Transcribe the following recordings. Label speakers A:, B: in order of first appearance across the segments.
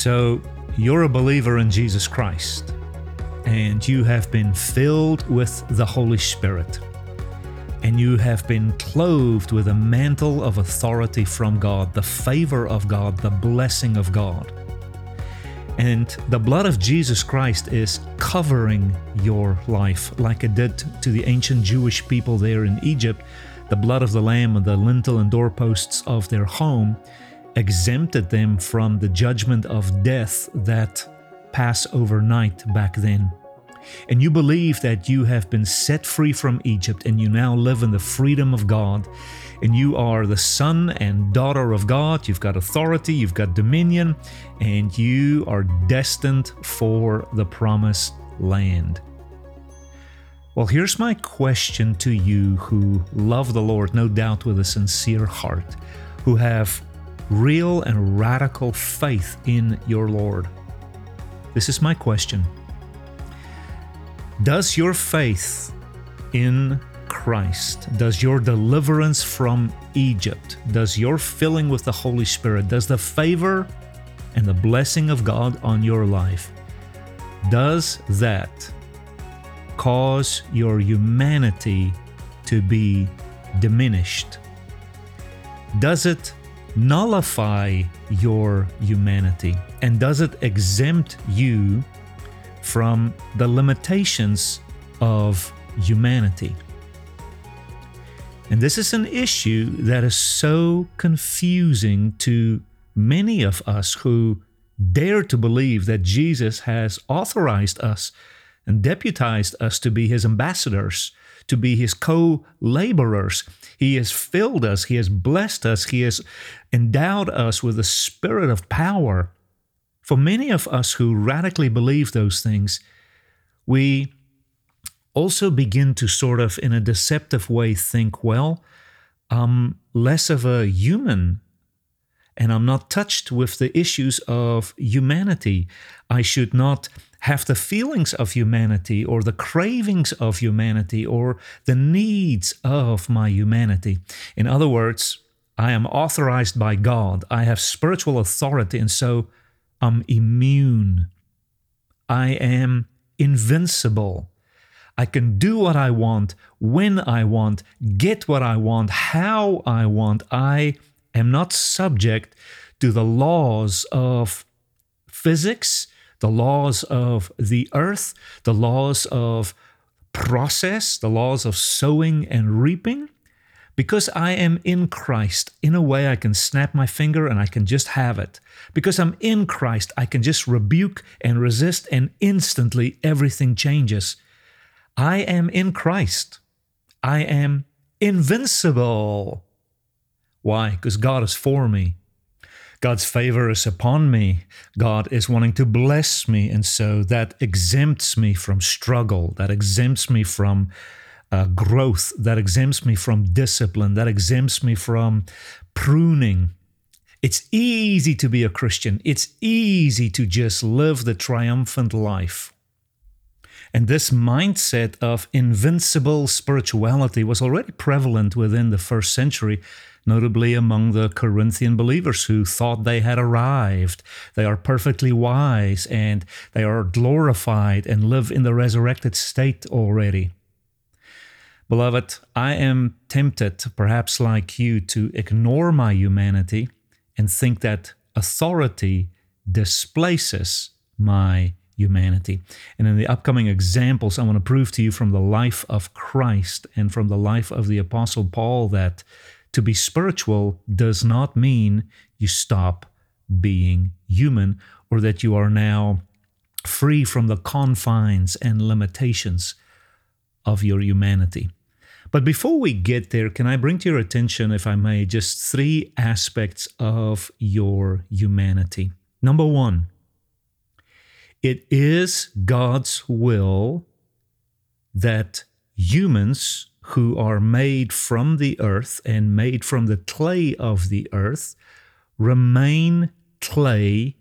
A: So, you're a believer in Jesus Christ, and you have been filled with the Holy Spirit, and you have been clothed with a mantle of authority from God, the favor of God, the blessing of God. And the blood of Jesus Christ is covering your life like it did to the ancient Jewish people there in Egypt. The blood of the Lamb on the lintel and doorposts of their home exempted them from the judgment of death that Passover overnight back then. And you believe that you have been set free from Egypt and you now live in the freedom of God. And you are the son and daughter of God. You've got authority, you've got dominion, and you are destined for the promised land. Well, here's my question to you who love the Lord, no doubt with a sincere heart, who have real and radical faith in your Lord? This is my question. Does your faith in Christ, does your deliverance from Egypt, does your filling with the Holy Spirit, does the favor and the blessing of God on your life, does that cause your humanity to be diminished? Does it nullify your humanity? And does it exempt you from the limitations of humanity? And this is an issue that is so confusing to many of us who dare to believe that Jesus has authorized us and deputized us to be his ambassadors to be his co laborers. He has filled us, he has blessed us, he has endowed us with a spirit of power. For many of us who radically believe those things, we also begin to sort of, in a deceptive way, think, well, I'm less of a human and I'm not touched with the issues of humanity. I should not have the feelings of humanity or the cravings of humanity or the needs of my humanity. In other words, I am authorized by God, I have spiritual authority, and so I'm immune. I am invincible. I can do what I want, when I want, get what I want, how I want. I am not subject to the laws of physics the laws of the earth, the laws of process, the laws of sowing and reaping. Because I am in Christ, in a way I can snap my finger and I can just have it. Because I'm in Christ, I can just rebuke and resist, and instantly everything changes. I am in Christ. I am invincible. Why? Because God is for me. God's favor is upon me. God is wanting to bless me. And so that exempts me from struggle, that exempts me from uh, growth, that exempts me from discipline, that exempts me from pruning. It's easy to be a Christian. It's easy to just live the triumphant life. And this mindset of invincible spirituality was already prevalent within the first century notably among the Corinthian believers who thought they had arrived. They are perfectly wise and they are glorified and live in the resurrected state already. Beloved, I am tempted, perhaps like you, to ignore my humanity and think that authority displaces my humanity. And in the upcoming examples, I want to prove to you from the life of Christ and from the life of the Apostle Paul that to be spiritual does not mean you stop being human or that you are now free from the confines and limitations of your humanity. But before we get there, can I bring to your attention, if I may, just three aspects of your humanity? Number one, it is God's will that humans who are made from the earth and made from the clay of the earth remain clay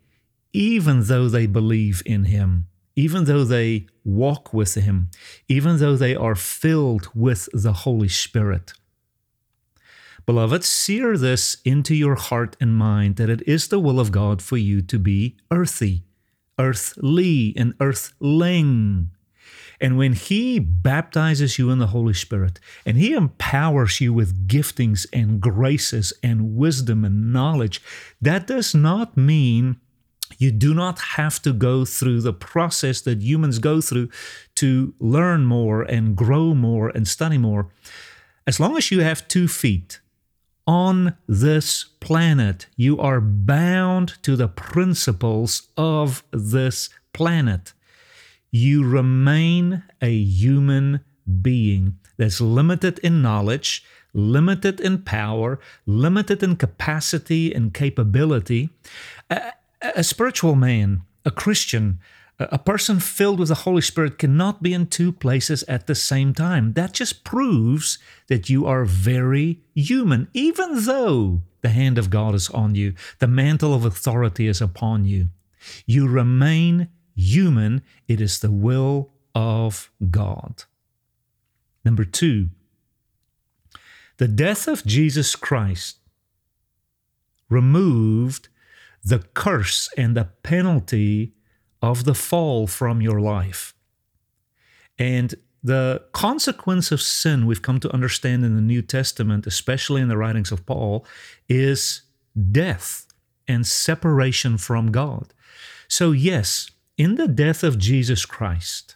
A: even though they believe in Him, even though they walk with Him, even though they are filled with the Holy Spirit. Beloved, sear this into your heart and mind that it is the will of God for you to be earthy, earthly, and earthling. And when He baptizes you in the Holy Spirit and He empowers you with giftings and graces and wisdom and knowledge, that does not mean you do not have to go through the process that humans go through to learn more and grow more and study more. As long as you have two feet on this planet, you are bound to the principles of this planet you remain a human being that's limited in knowledge, limited in power, limited in capacity and capability. A, a, spiritual man, a Christian, a person filled with the Holy Spirit cannot be in two places at the same time. That just proves that you are very human, even though the hand of God is on you, the mantle of authority is upon you. You remain human, it is the will of God. Number two, the death of Jesus Christ removed the curse and the penalty of the fall from your life. And the consequence of sin, we've come to understand in the New Testament, especially in the writings of Paul, is death and separation from God. So, yes, in the death of Jesus Christ,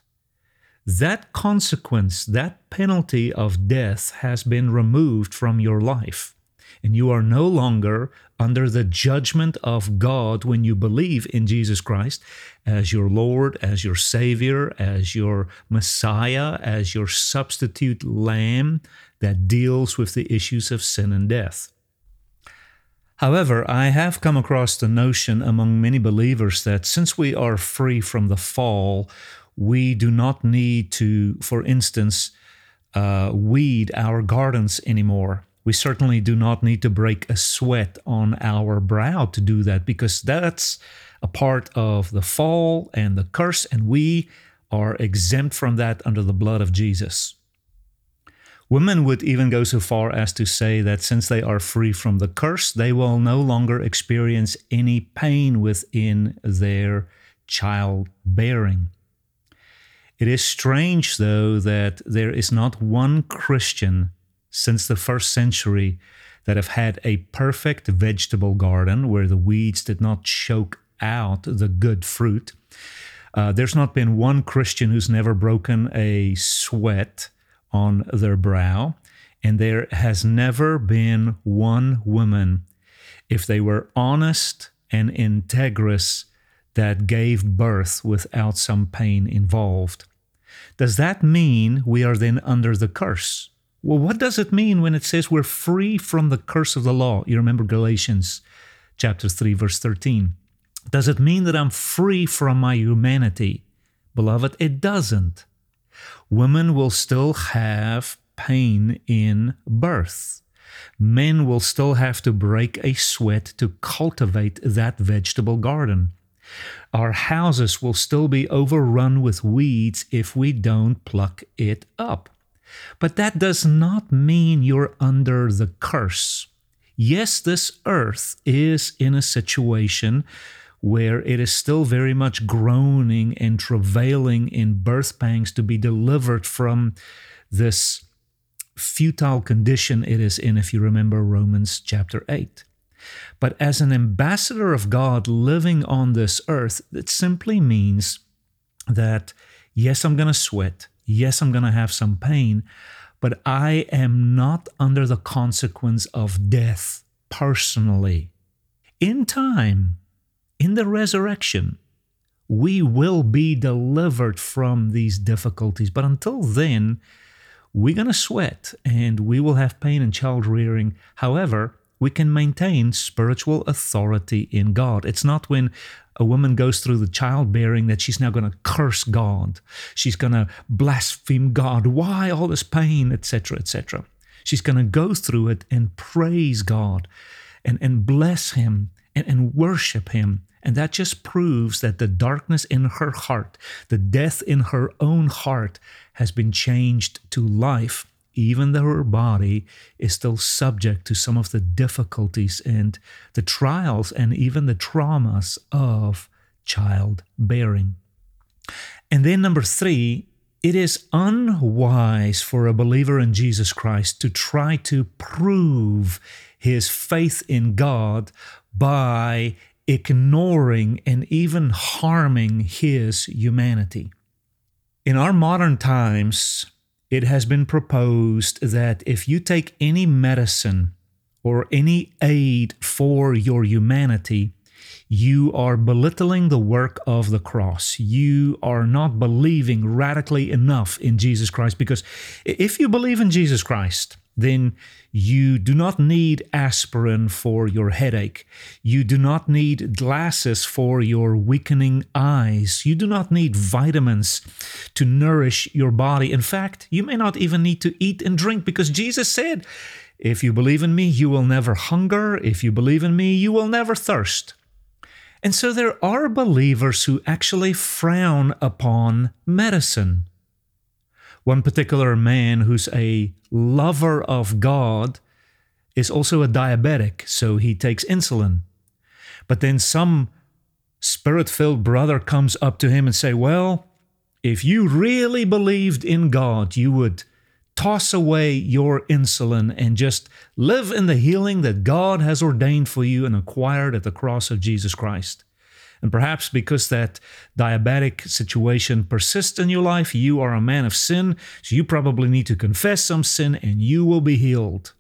A: that consequence, that penalty of death has been removed from your life. And you are no longer under the judgment of God when you believe in Jesus Christ as your Lord, as your Savior, as your Messiah, as your substitute lamb that deals with the issues of sin and death. However, I have come across the notion among many believers that since we are free from the fall, we do not need to, for instance, uh, weed our gardens anymore. We certainly do not need to break a sweat on our brow to do that because that's a part of the fall and the curse, and we are exempt from that under the blood of Jesus. Women would even go so far as to say that since they are free from the curse, they will no longer experience any pain within their childbearing. It is strange, though, that there is not one Christian since the first century that have had a perfect vegetable garden where the weeds did not choke out the good fruit. Uh, there's not been one Christian who's never broken a sweat on their brow, and there has never been one woman, if they were honest and integrous, that gave birth without some pain involved. Does that mean we are then under the curse? Well, what does it mean when it says we're free from the curse of the law? You remember Galatians chapter 3 verse 13. Does it mean that I'm free from my humanity? Beloved, it doesn't women will still have pain in birth. Men will still have to break a sweat to cultivate that vegetable garden. Our houses will still be overrun with weeds if we don't pluck it up. But that does not mean you're under the curse. Yes, this earth is in a situation where it is still very much groaning and travailing in birth pangs to be delivered from this futile condition it is in, if you remember Romans chapter 8. But as an ambassador of God living on this earth, it simply means that, yes, I'm going to sweat. Yes, I'm going to have some pain, but I am not under the consequence of death personally. In time, in the resurrection, we will be delivered from these difficulties. But until then, we're going to sweat and we will have pain in child rearing. However, we can maintain spiritual authority in God. It's not when a woman goes through the childbearing that she's now going to curse God. She's going to blaspheme God. Why all this pain, etc., etc. She's going to go through it and praise God and, and bless Him and, and worship Him. And that just proves that the darkness in her heart, the death in her own heart, has been changed to life, even though her body is still subject to some of the difficulties and the trials and even the traumas of childbearing. And then, number three, it is unwise for a believer in Jesus Christ to try to prove his faith in God by ignoring and even harming his humanity. In our modern times, it has been proposed that if you take any medicine or any aid for your humanity, you are belittling the work of the cross. You are not believing radically enough in Jesus Christ because if you believe in Jesus Christ, then you do not need aspirin for your headache. You do not need glasses for your weakening eyes. You do not need vitamins to nourish your body. In fact, you may not even need to eat and drink because Jesus said, If you believe in me, you will never hunger. If you believe in me, you will never thirst. And so there are believers who actually frown upon medicine. One particular man who's a lover of God is also a diabetic, so he takes insulin. But then some spirit-filled brother comes up to him and say, "Well, if you really believed in God, you would toss away your insulin and just live in the healing that God has ordained for you and acquired at the cross of Jesus Christ." And perhaps because that diabetic situation persists in your life, you are a man of sin, so you probably need to confess some sin and you will be healed.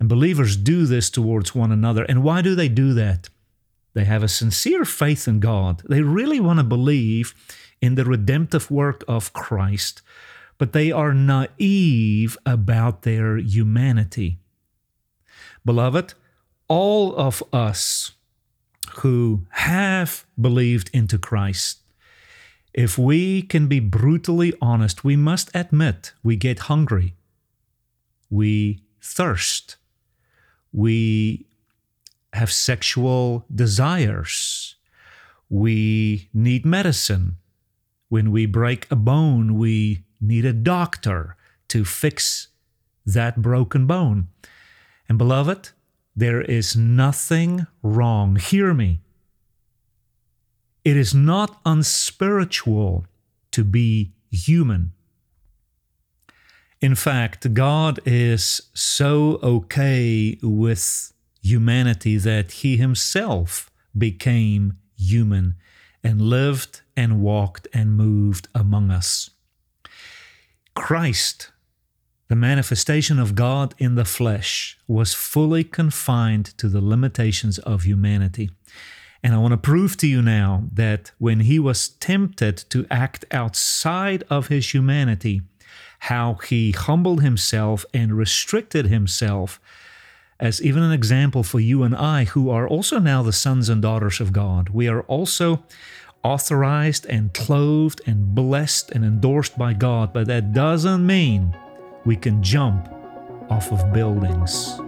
A: And believers do this towards one another. And why do they do that? They have a sincere faith in God. They really want to believe in the redemptive work of Christ, but they are naive about their humanity. Beloved, all of us who have believed into Christ, if we can be brutally honest, we must admit we get hungry, we thirst, we have sexual desires, we need medicine. When we break a bone, we need a doctor to fix that broken bone. And beloved, there is nothing wrong. Hear me. It is not unspiritual to be human. In fact, God is so okay with humanity that He Himself became human and lived and walked and moved among us. Christ the manifestation of God in the flesh was fully confined to the limitations of humanity. And I want to prove to you now that when he was tempted to act outside of his humanity, how he humbled himself and restricted himself as even an example for you and I, who are also now the sons and daughters of God. We are also authorized and clothed and blessed and endorsed by God, but that doesn't mean we can jump off of buildings.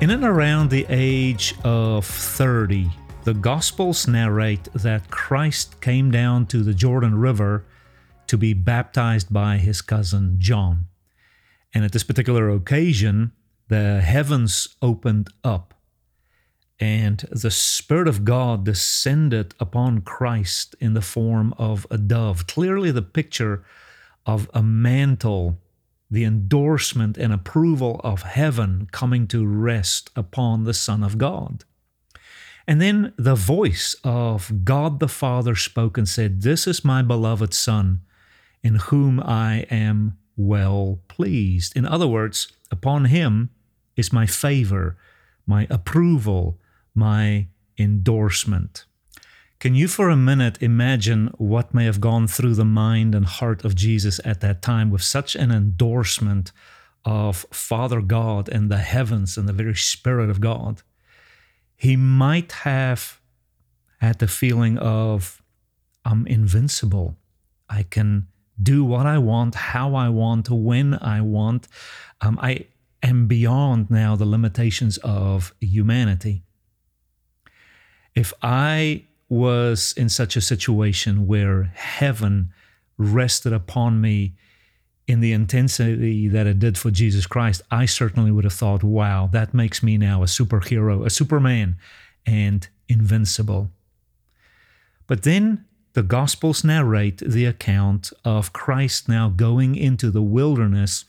A: In and around the age of 30, the Gospels narrate that Christ came down to the Jordan River to be baptized by his cousin John. And at this particular occasion, the heavens opened up and the Spirit of God descended upon Christ in the form of a dove. Clearly, the picture of a mantle, the endorsement and approval of heaven coming to rest upon the Son of God. And then the voice of God the Father spoke and said, This is my beloved Son, in whom I am well pleased. In other words, upon him is my favor, my approval, my endorsement. Can you for a minute imagine what may have gone through the mind and heart of Jesus at that time with such an endorsement of Father God and the heavens and the very Spirit of God? He might have had the feeling of, I'm invincible. I can do what I want, how I want, when I want. Um, I am beyond now the limitations of humanity. If I was in such a situation where heaven rested upon me in the intensity that it did for Jesus Christ, I certainly would have thought, wow, that makes me now a superhero, a superman, and invincible. But then the Gospels narrate the account of Christ now going into the wilderness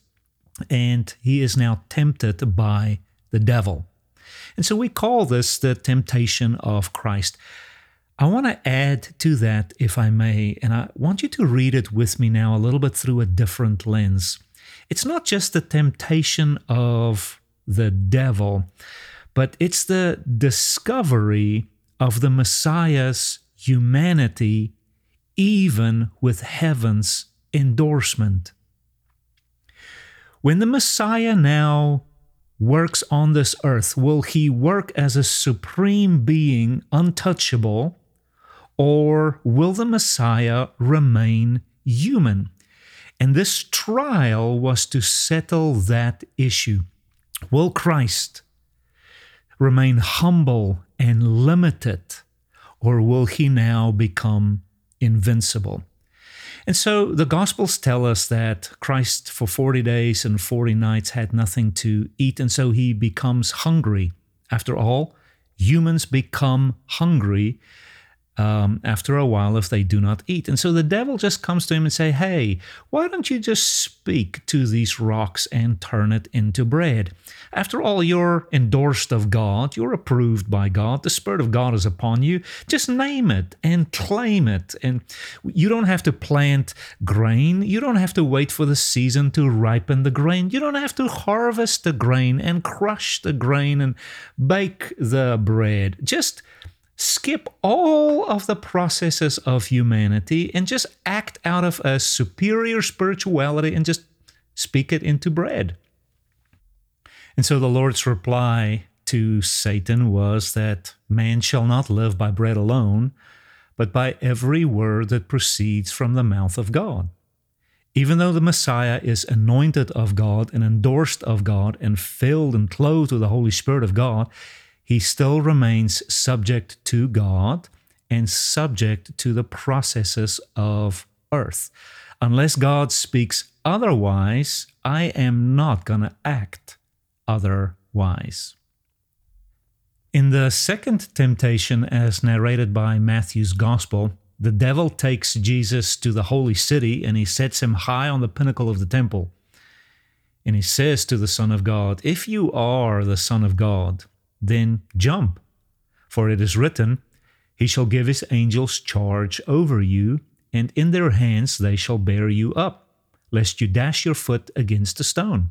A: and he is now tempted by the devil. And so we call this the temptation of Christ. I want to add to that, if I may, and I want you to read it with me now a little bit through a different lens. It's not just the temptation of the devil, but it's the discovery of the Messiah's humanity, even with heaven's endorsement. When the Messiah now works on this earth, will he work as a supreme being, untouchable? Or will the Messiah remain human? And this trial was to settle that issue. Will Christ remain humble and limited, or will he now become invincible? And so the Gospels tell us that Christ, for 40 days and 40 nights, had nothing to eat, and so he becomes hungry. After all, humans become hungry um, after a while if they do not eat. And so the devil just comes to him and say, "Hey, why don't you just speak to these rocks and turn it into bread? After all, you're endorsed of God, you're approved by God. The Spirit of God is upon you. Just name it and claim it. And you don't have to plant grain. You don't have to wait for the season to ripen the grain. You don't have to harvest the grain and crush the grain and bake the bread. Just skip all of the processes of humanity and just act out of a superior spirituality and just speak it into bread. And so the Lord's reply to Satan was that man shall not live by bread alone, but by every word that proceeds from the mouth of God. Even though the Messiah is anointed of God and endorsed of God and filled and clothed with the Holy Spirit of God, he still remains subject to God and subject to the processes of earth. Unless God speaks otherwise, I am not going to act otherwise. In the second temptation, as narrated by Matthew's Gospel, the devil takes Jesus to the holy city and he sets him high on the pinnacle of the temple. And he says to the Son of God, If you are the Son of God, then jump. For it is written, He shall give His angels charge over you, and in their hands they shall bear you up, lest you dash your foot against a stone.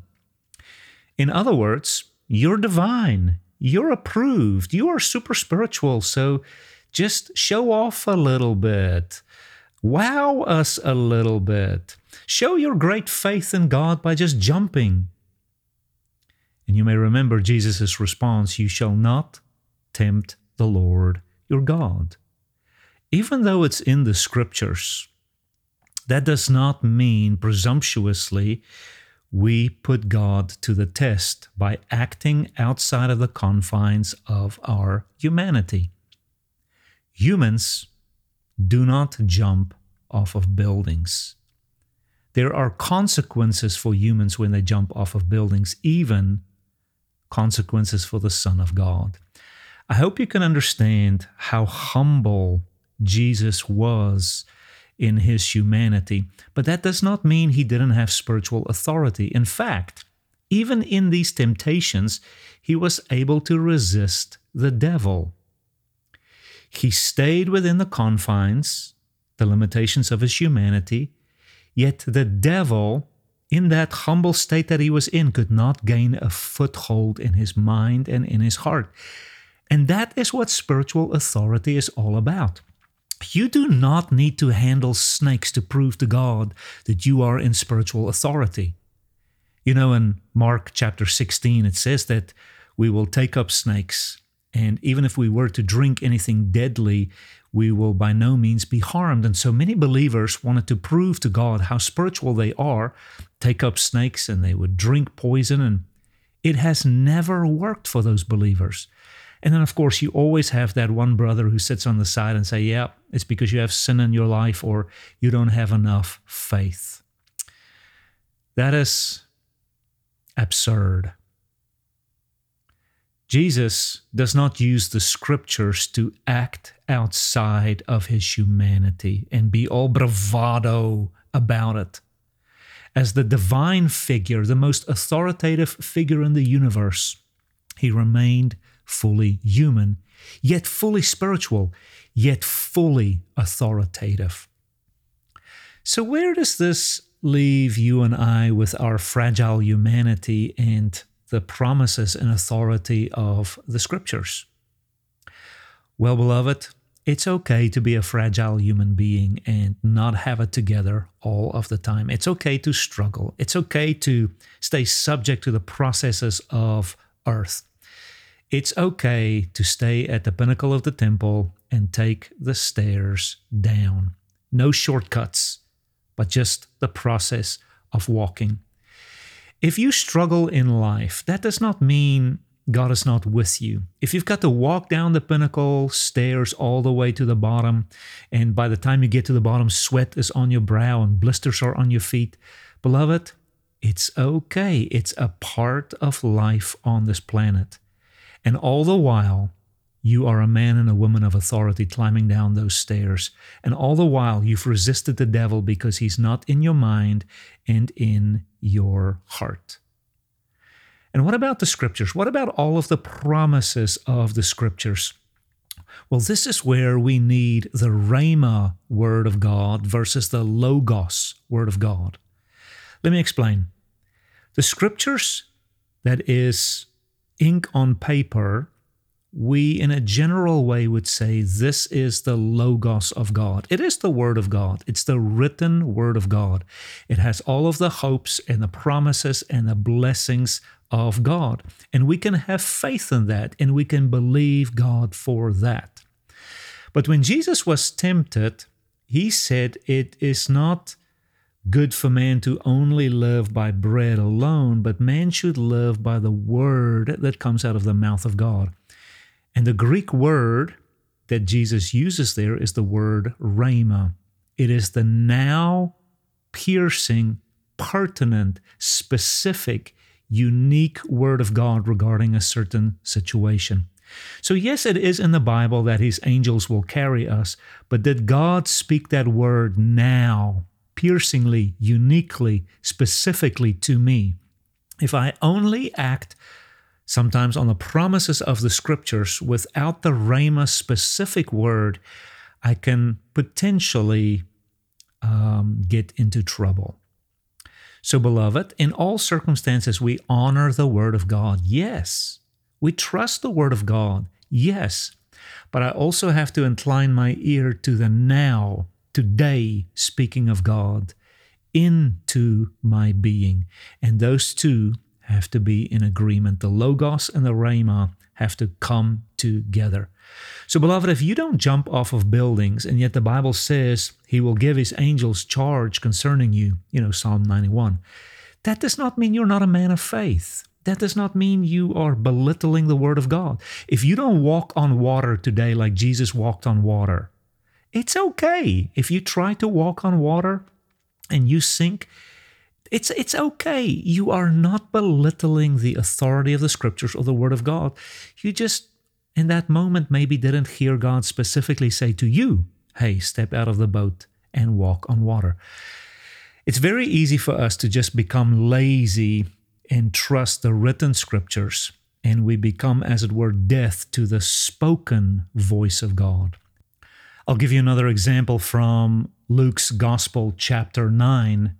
A: In other words, you're divine, you're approved, you are super spiritual, so just show off a little bit. Wow us a little bit. Show your great faith in God by just jumping. And you may remember Jesus' response You shall not tempt the Lord your God. Even though it's in the scriptures, that does not mean presumptuously we put God to the test by acting outside of the confines of our humanity. Humans do not jump off of buildings. There are consequences for humans when they jump off of buildings, even consequences for the Son of God. I hope you can understand how humble Jesus was in his humanity, but that does not mean he didn't have spiritual authority. In fact, even in these temptations, he was able to resist the devil. He stayed within the confines, the limitations of his humanity, yet the devil, in that humble state that he was in, could not gain a foothold in his mind and in his heart. And that is what spiritual authority is all about. You do not need to handle snakes to prove to God that you are in spiritual authority. You know, in Mark chapter 16, it says that we will take up snakes, and even if we were to drink anything deadly, we will by no means be harmed. And so many believers wanted to prove to God how spiritual they are, take up snakes, and they would drink poison, and it has never worked for those believers. And then, of course, you always have that one brother who sits on the side and say, "Yeah, it's because you have sin in your life or you don't have enough faith." That is absurd. Jesus does not use the scriptures to act outside of his humanity and be all bravado about it. As the divine figure, the most authoritative figure in the universe, he remained fully human, yet fully spiritual, yet fully authoritative. So, where does this leave you and I with our fragile humanity and the promises and authority of the scriptures? Well, beloved, it's okay to be a fragile human being and not have it together all of the time. It's okay to struggle. It's okay to stay subject to the processes of earth. It's okay to stay at the pinnacle of the temple and take the stairs down. No shortcuts, but just the process of walking. If you struggle in life, that does not mean God is not with you. If you've got to walk down the pinnacle stairs all the way to the bottom, and by the time you get to the bottom, sweat is on your brow and blisters are on your feet, beloved, it's okay. It's a part of life on this planet. And all the while, you are a man and a woman of authority climbing down those stairs. And all the while, you've resisted the devil because he's not in your mind and in your heart. And what about the scriptures? What about all of the promises of the scriptures? Well, this is where we need the Rhema word of God versus the Logos word of God. Let me explain. The scriptures, that is ink on paper, we in a general way would say this is the Logos of God. It is the Word of God, it's the written Word of God. It has all of the hopes and the promises and the blessings of God. And we can have faith in that and we can believe God for that. But when Jesus was tempted, he said it is not good for man to only live by bread alone, but man should live by the word that comes out of the mouth of God. And the Greek word that Jesus uses there is the word rhema. It is the now piercing, pertinent, specific, unique word of God regarding a certain situation. So, yes, it is in the Bible that his angels will carry us, but did God speak that word now piercingly, uniquely, specifically to me. If I only act sometimes on the promises of the scriptures without the Rhema specific word, I can potentially um, get into trouble. So, beloved, in all circumstances, we honor the Word of God. Yes. We trust the Word of God. Yes. But I also have to incline my ear to the now today, speaking of God, into my being. And those two have to be in agreement. The Logos and the Rhema have to come together. So, beloved, if you don't jump off of buildings, and yet the Bible says he will give his angels charge concerning you, you know, Psalm 91, that does not mean you're not a man of faith. That does not mean you are belittling the Word of God. If you don't walk on water today like Jesus walked on water, it's okay if you try to walk on water and you sink. It's, it's okay. You are not belittling the authority of the scriptures or the word of God. You just, in that moment, maybe didn't hear God specifically say to you, hey, step out of the boat and walk on water. It's very easy for us to just become lazy and trust the written scriptures, and we become, as it were, deaf to the spoken voice of God. I'll give you another example from Luke's Gospel, chapter 9,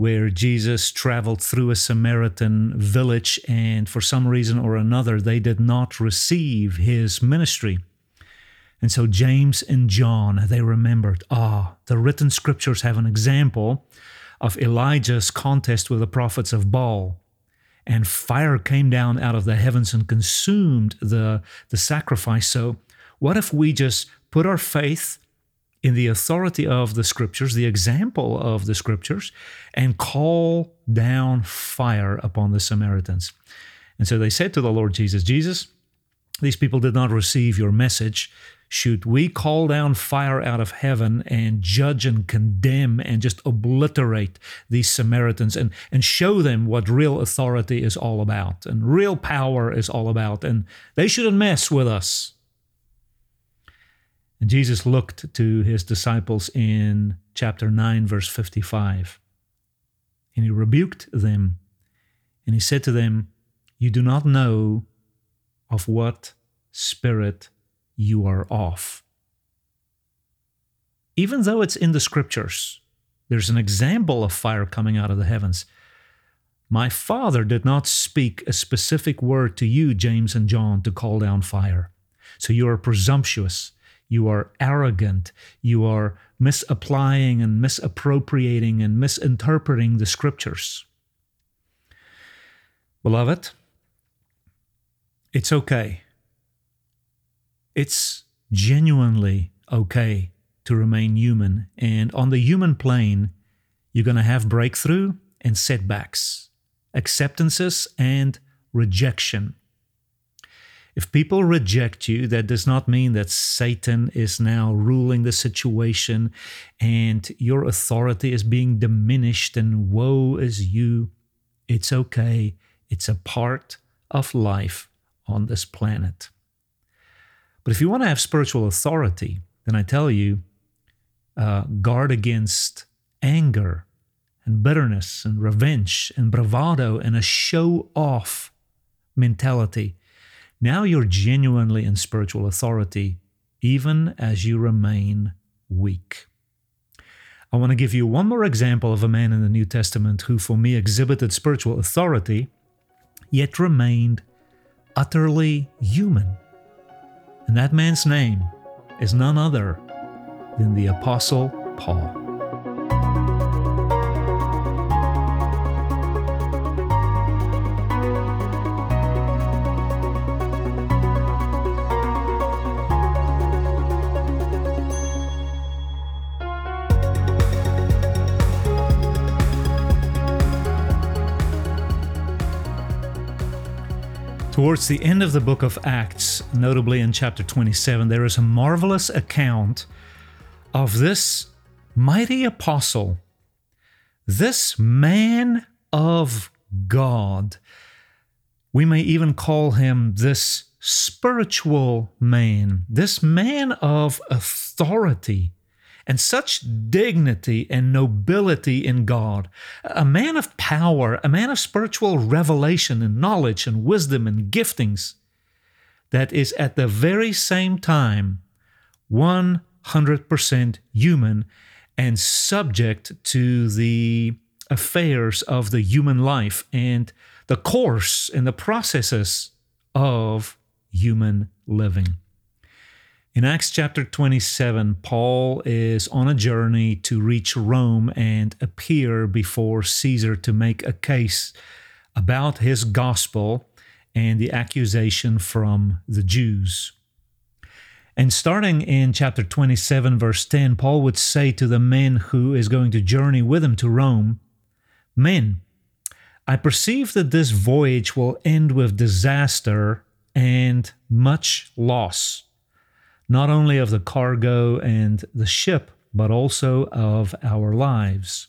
A: where Jesus traveled through a Samaritan village, and for some reason or another, they did not receive his ministry. And so James and John, they remembered, ah, the written scriptures have an example of Elijah's contest with the prophets of Baal. And fire came down out of the heavens and consumed the, the sacrifice. So, what if we just put our faith in the authority of the scriptures, the example of the scriptures, and call down fire upon the Samaritans. And so they said to the Lord Jesus, Jesus, these people did not receive your message. Should we call down fire out of heaven and judge and condemn and just obliterate these Samaritans and, and show them what real authority is all about and real power is all about? And they shouldn't mess with us. And Jesus looked to his disciples in chapter 9, verse 55. And he rebuked them. And he said to them, You do not know of what spirit you are of. Even though it's in the scriptures, there's an example of fire coming out of the heavens. My Father did not speak a specific word to you, James and John, to call down fire. So you are presumptuous you are arrogant, you are misapplying and misappropriating and misinterpreting the scriptures. Beloved, it's okay. It's genuinely okay to remain human. And on the human plane, you're going to have breakthrough and setbacks, acceptances and rejection. If people reject you, that does not mean that Satan is now ruling the situation and your authority is being diminished and woe is you. It's okay. It's a part of life on this planet. But if you want to have spiritual authority, then I tell you, uh, guard against anger and bitterness and revenge and bravado and a show off mentality now you're genuinely in spiritual authority, even as you remain weak. I want to give you one more example of a man in the New Testament who, for me, exhibited spiritual authority, yet remained utterly human. And that man's name is none other than the Apostle Paul. Towards the end of the book of Acts, notably in chapter 27, there is a marvelous account of this mighty apostle, this man of God. We may even call him this spiritual man, this man of authority and such dignity and nobility in God, a man of power, a man of spiritual revelation and knowledge and wisdom and giftings, that is at the very same time 100% human and subject to the affairs of the human life and the course and the processes of human living. In Acts chapter 27, Paul is on a journey to reach Rome and appear before Caesar to make a case about his gospel and the accusation from the Jews. And starting in chapter 27, verse 10, Paul would say to the men who is going to journey with him to Rome, Men, I perceive that this voyage will end with disaster and much loss not only of the cargo and the ship, but also of our lives.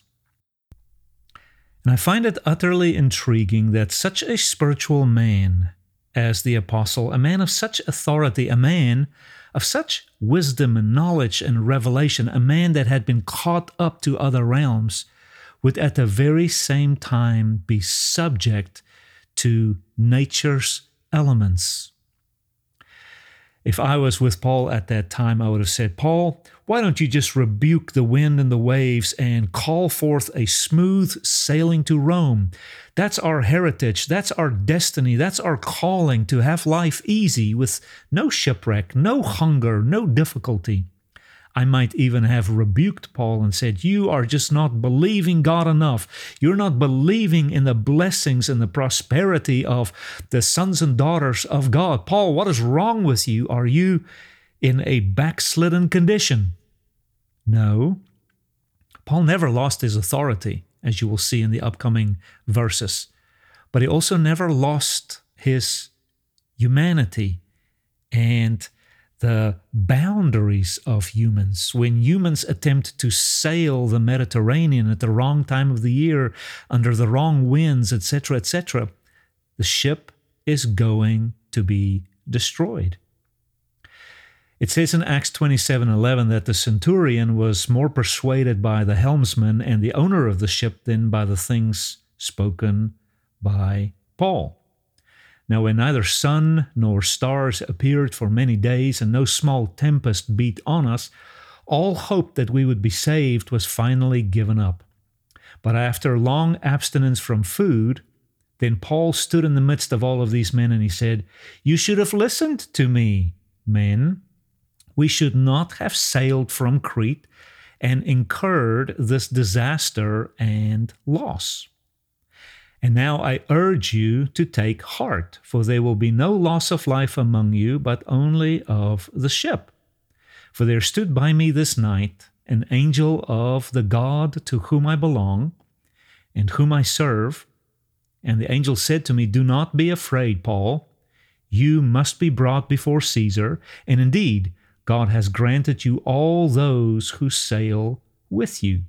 A: And I find it utterly intriguing that such a spiritual man as the apostle, a man of such authority, a man of such wisdom and knowledge and revelation, a man that had been caught up to other realms, would at the very same time be subject to nature's elements. If I was with Paul at that time, I would have said, Paul, why don't you just rebuke the wind and the waves and call forth a smooth sailing to Rome? That's our heritage. That's our destiny. That's our calling to have life easy with no shipwreck, no hunger, no difficulty. I might even have rebuked Paul and said, You are just not believing God enough. You're not believing in the blessings and the prosperity of the sons and daughters of God. Paul, what is wrong with you? Are you in a backslidden condition? No. Paul never lost his authority, as you will see in the upcoming verses, but he also never lost his humanity and the boundaries of humans. When humans attempt to sail the Mediterranean at the wrong time of the year, under the wrong winds, etc., etc., the ship is going to be destroyed. It says in Acts 27:11 that the centurion was more persuaded by the helmsman and the owner of the ship than by the things spoken by Paul. Now, when neither sun nor stars appeared for many days and no small tempest beat on us, all hope that we would be saved was finally given up. But after long abstinence from food, then Paul stood in the midst of all of these men and he said, You should have listened to me, men. We should not have sailed from Crete and incurred this disaster and loss. And now I urge you to take heart, for there will be no loss of life among you, but only of the ship. For there stood by me this night an angel of the God to whom I belong and whom I serve. And the angel said to me, Do not be afraid, Paul. You must be brought before Caesar. And indeed, God has granted you all those who sail with you.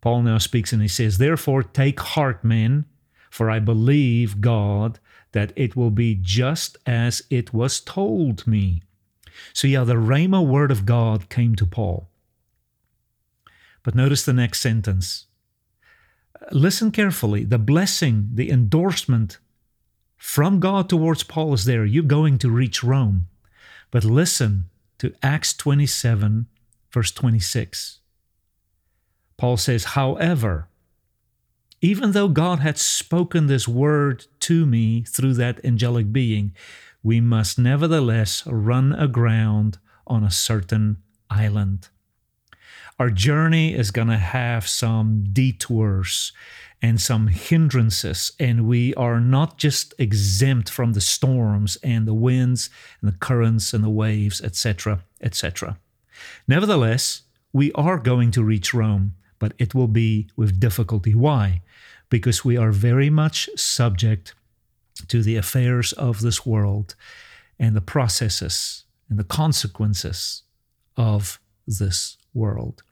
A: Paul now speaks and he says, Therefore, take heart, men, for I believe God that it will be just as it was told me. So, yeah, the Rhema word of God came to Paul. But notice the next sentence. Listen carefully. The blessing, the endorsement from God towards Paul is there. You're going to reach Rome. But listen to Acts 27, verse 26. Paul says, however, even though God had spoken this word to me through that angelic being, we must nevertheless run aground on a certain island. Our journey is going to have some detours and some hindrances, and we are not just exempt from the storms and the winds and the currents and the waves, etc., etc. Nevertheless, we are going to reach Rome but it will be with difficulty. Why? Because we are very much subject to the affairs of this world and the processes and the consequences of this world.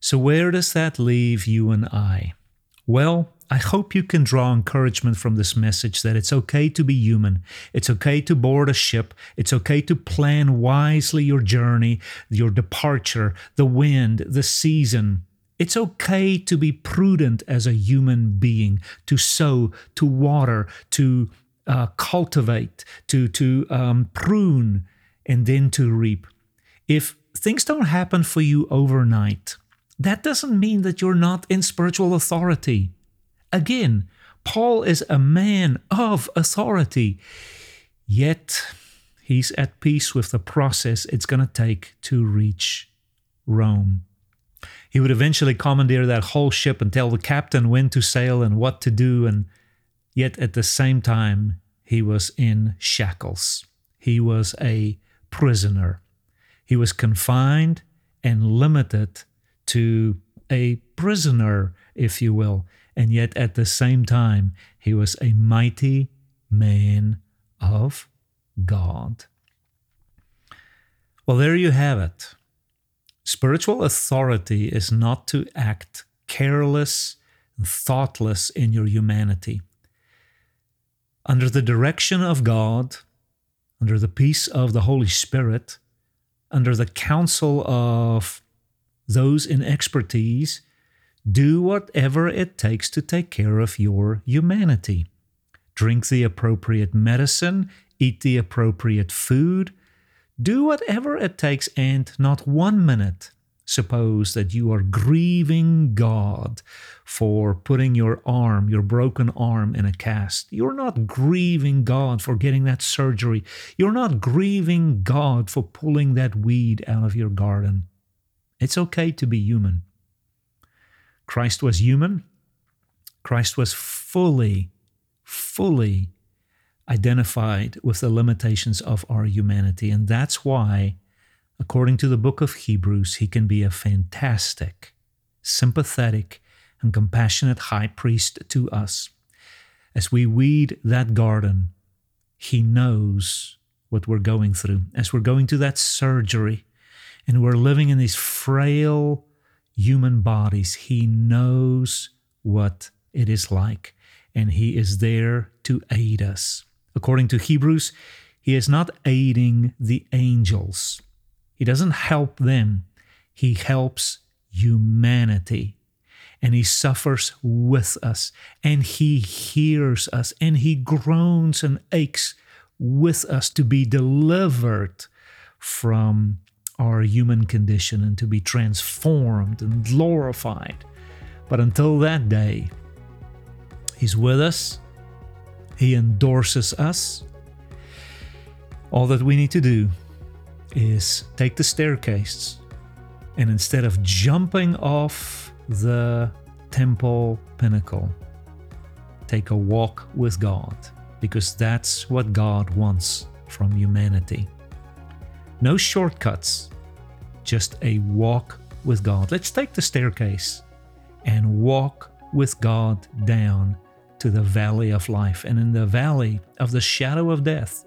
A: So, where does that leave you and I? Well, I hope you can draw encouragement from this message that it's okay to be human. It's okay to board a ship. It's okay to plan wisely your journey, your departure, the wind, the season, it's okay to be prudent as a human being, to sow, to water, to uh, cultivate, to, to um, prune, and then to reap. If things don't happen for you overnight, that doesn't mean that you're not in spiritual authority. Again, Paul is a man of authority, yet he's at peace with the process it's going to take to reach Rome. He would eventually commandeer that whole ship and tell the captain when to sail and what to do, and yet at the same time, he was in shackles. He was a prisoner. He was confined and limited to a prisoner, if you will, and yet at the same time, he was a mighty man of God. Well, there you have it. Spiritual authority is not to act careless and thoughtless in your humanity. Under the direction of God, under the peace of the Holy Spirit, under the counsel of those in expertise, do whatever it takes to take care of your humanity. Drink the appropriate medicine, eat the appropriate food, do whatever it takes, and not one minute suppose that you are grieving God for putting your arm, your broken arm, in a cast. You're not grieving God for getting that surgery. You're not grieving God for pulling that weed out of your garden. It's okay to be human. Christ was human. Christ was fully, fully identified with the limitations of our humanity. And that's why, according to the book of Hebrews, he can be a fantastic, sympathetic, and compassionate high priest to us. As we weed that garden, he knows what we're going through. As we're going to that surgery and we're living in these frail human bodies, he knows what it is like, and he is there to aid us. According to Hebrews, he is not aiding the angels. He doesn't help them. He helps humanity. And he suffers with us. And he hears us. And he groans and aches with us to be delivered from our human condition and to be transformed and glorified. But until that day, He's with us he endorses us. All that we need to do is take the staircase and instead of jumping off the temple pinnacle, take a walk with God because that's what God wants from humanity. No shortcuts, just a walk with God. Let's take the staircase and walk with God down to the valley of life and in the valley of the shadow of death.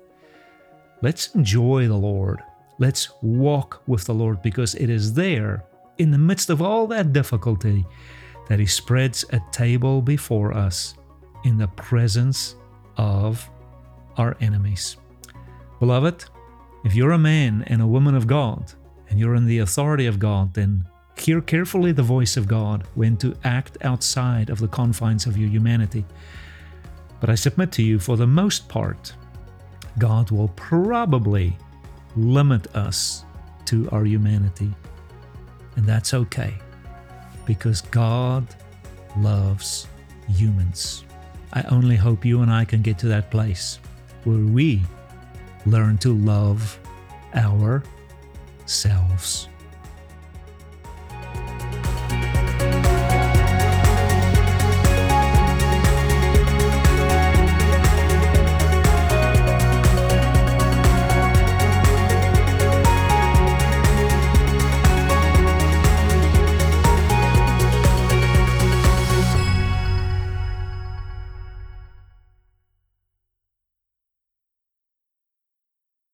A: Let's enjoy the Lord. Let's walk with the Lord because it is there, in the midst of all that difficulty, that He spreads a table before us in the presence of our enemies. Beloved, if you're a man and a woman of God, and you're in the authority of God, then Hear carefully the voice of God when to act outside of the confines of your humanity. But I submit to you, for the most part, God will probably limit us to our humanity. And that's okay, because God loves humans. I only hope you and I can get to that place where we learn to love ourselves.